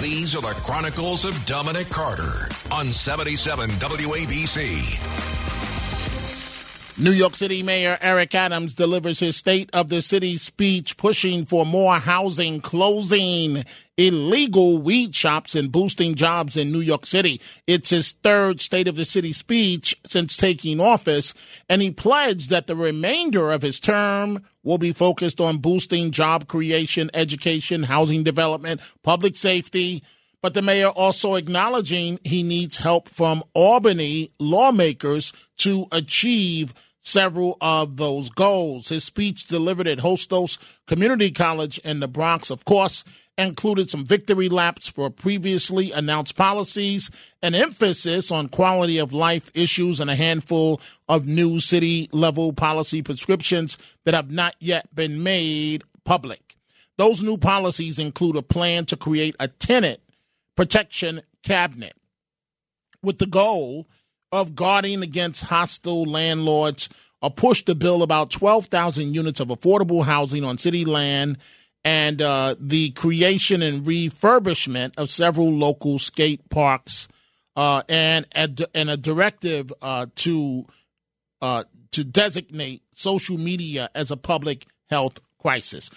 These are the Chronicles of Dominic Carter on 77 WABC. New York City Mayor Eric Adams delivers his State of the City speech pushing for more housing, closing illegal weed shops, and boosting jobs in New York City. It's his third State of the City speech since taking office, and he pledged that the remainder of his term will be focused on boosting job creation, education, housing development, public safety. But the mayor also acknowledging he needs help from Albany lawmakers to achieve several of those goals. His speech delivered at Hostos Community College in the Bronx, of course, included some victory laps for previously announced policies, an emphasis on quality of life issues, and a handful of new city level policy prescriptions that have not yet been made public. Those new policies include a plan to create a tenant protection cabinet with the goal of guarding against hostile landlords or push to build about 12,000 units of affordable housing on city land and uh, the creation and refurbishment of several local skate parks uh, and, a, and a directive uh, to uh, to designate social media as a public health crisis.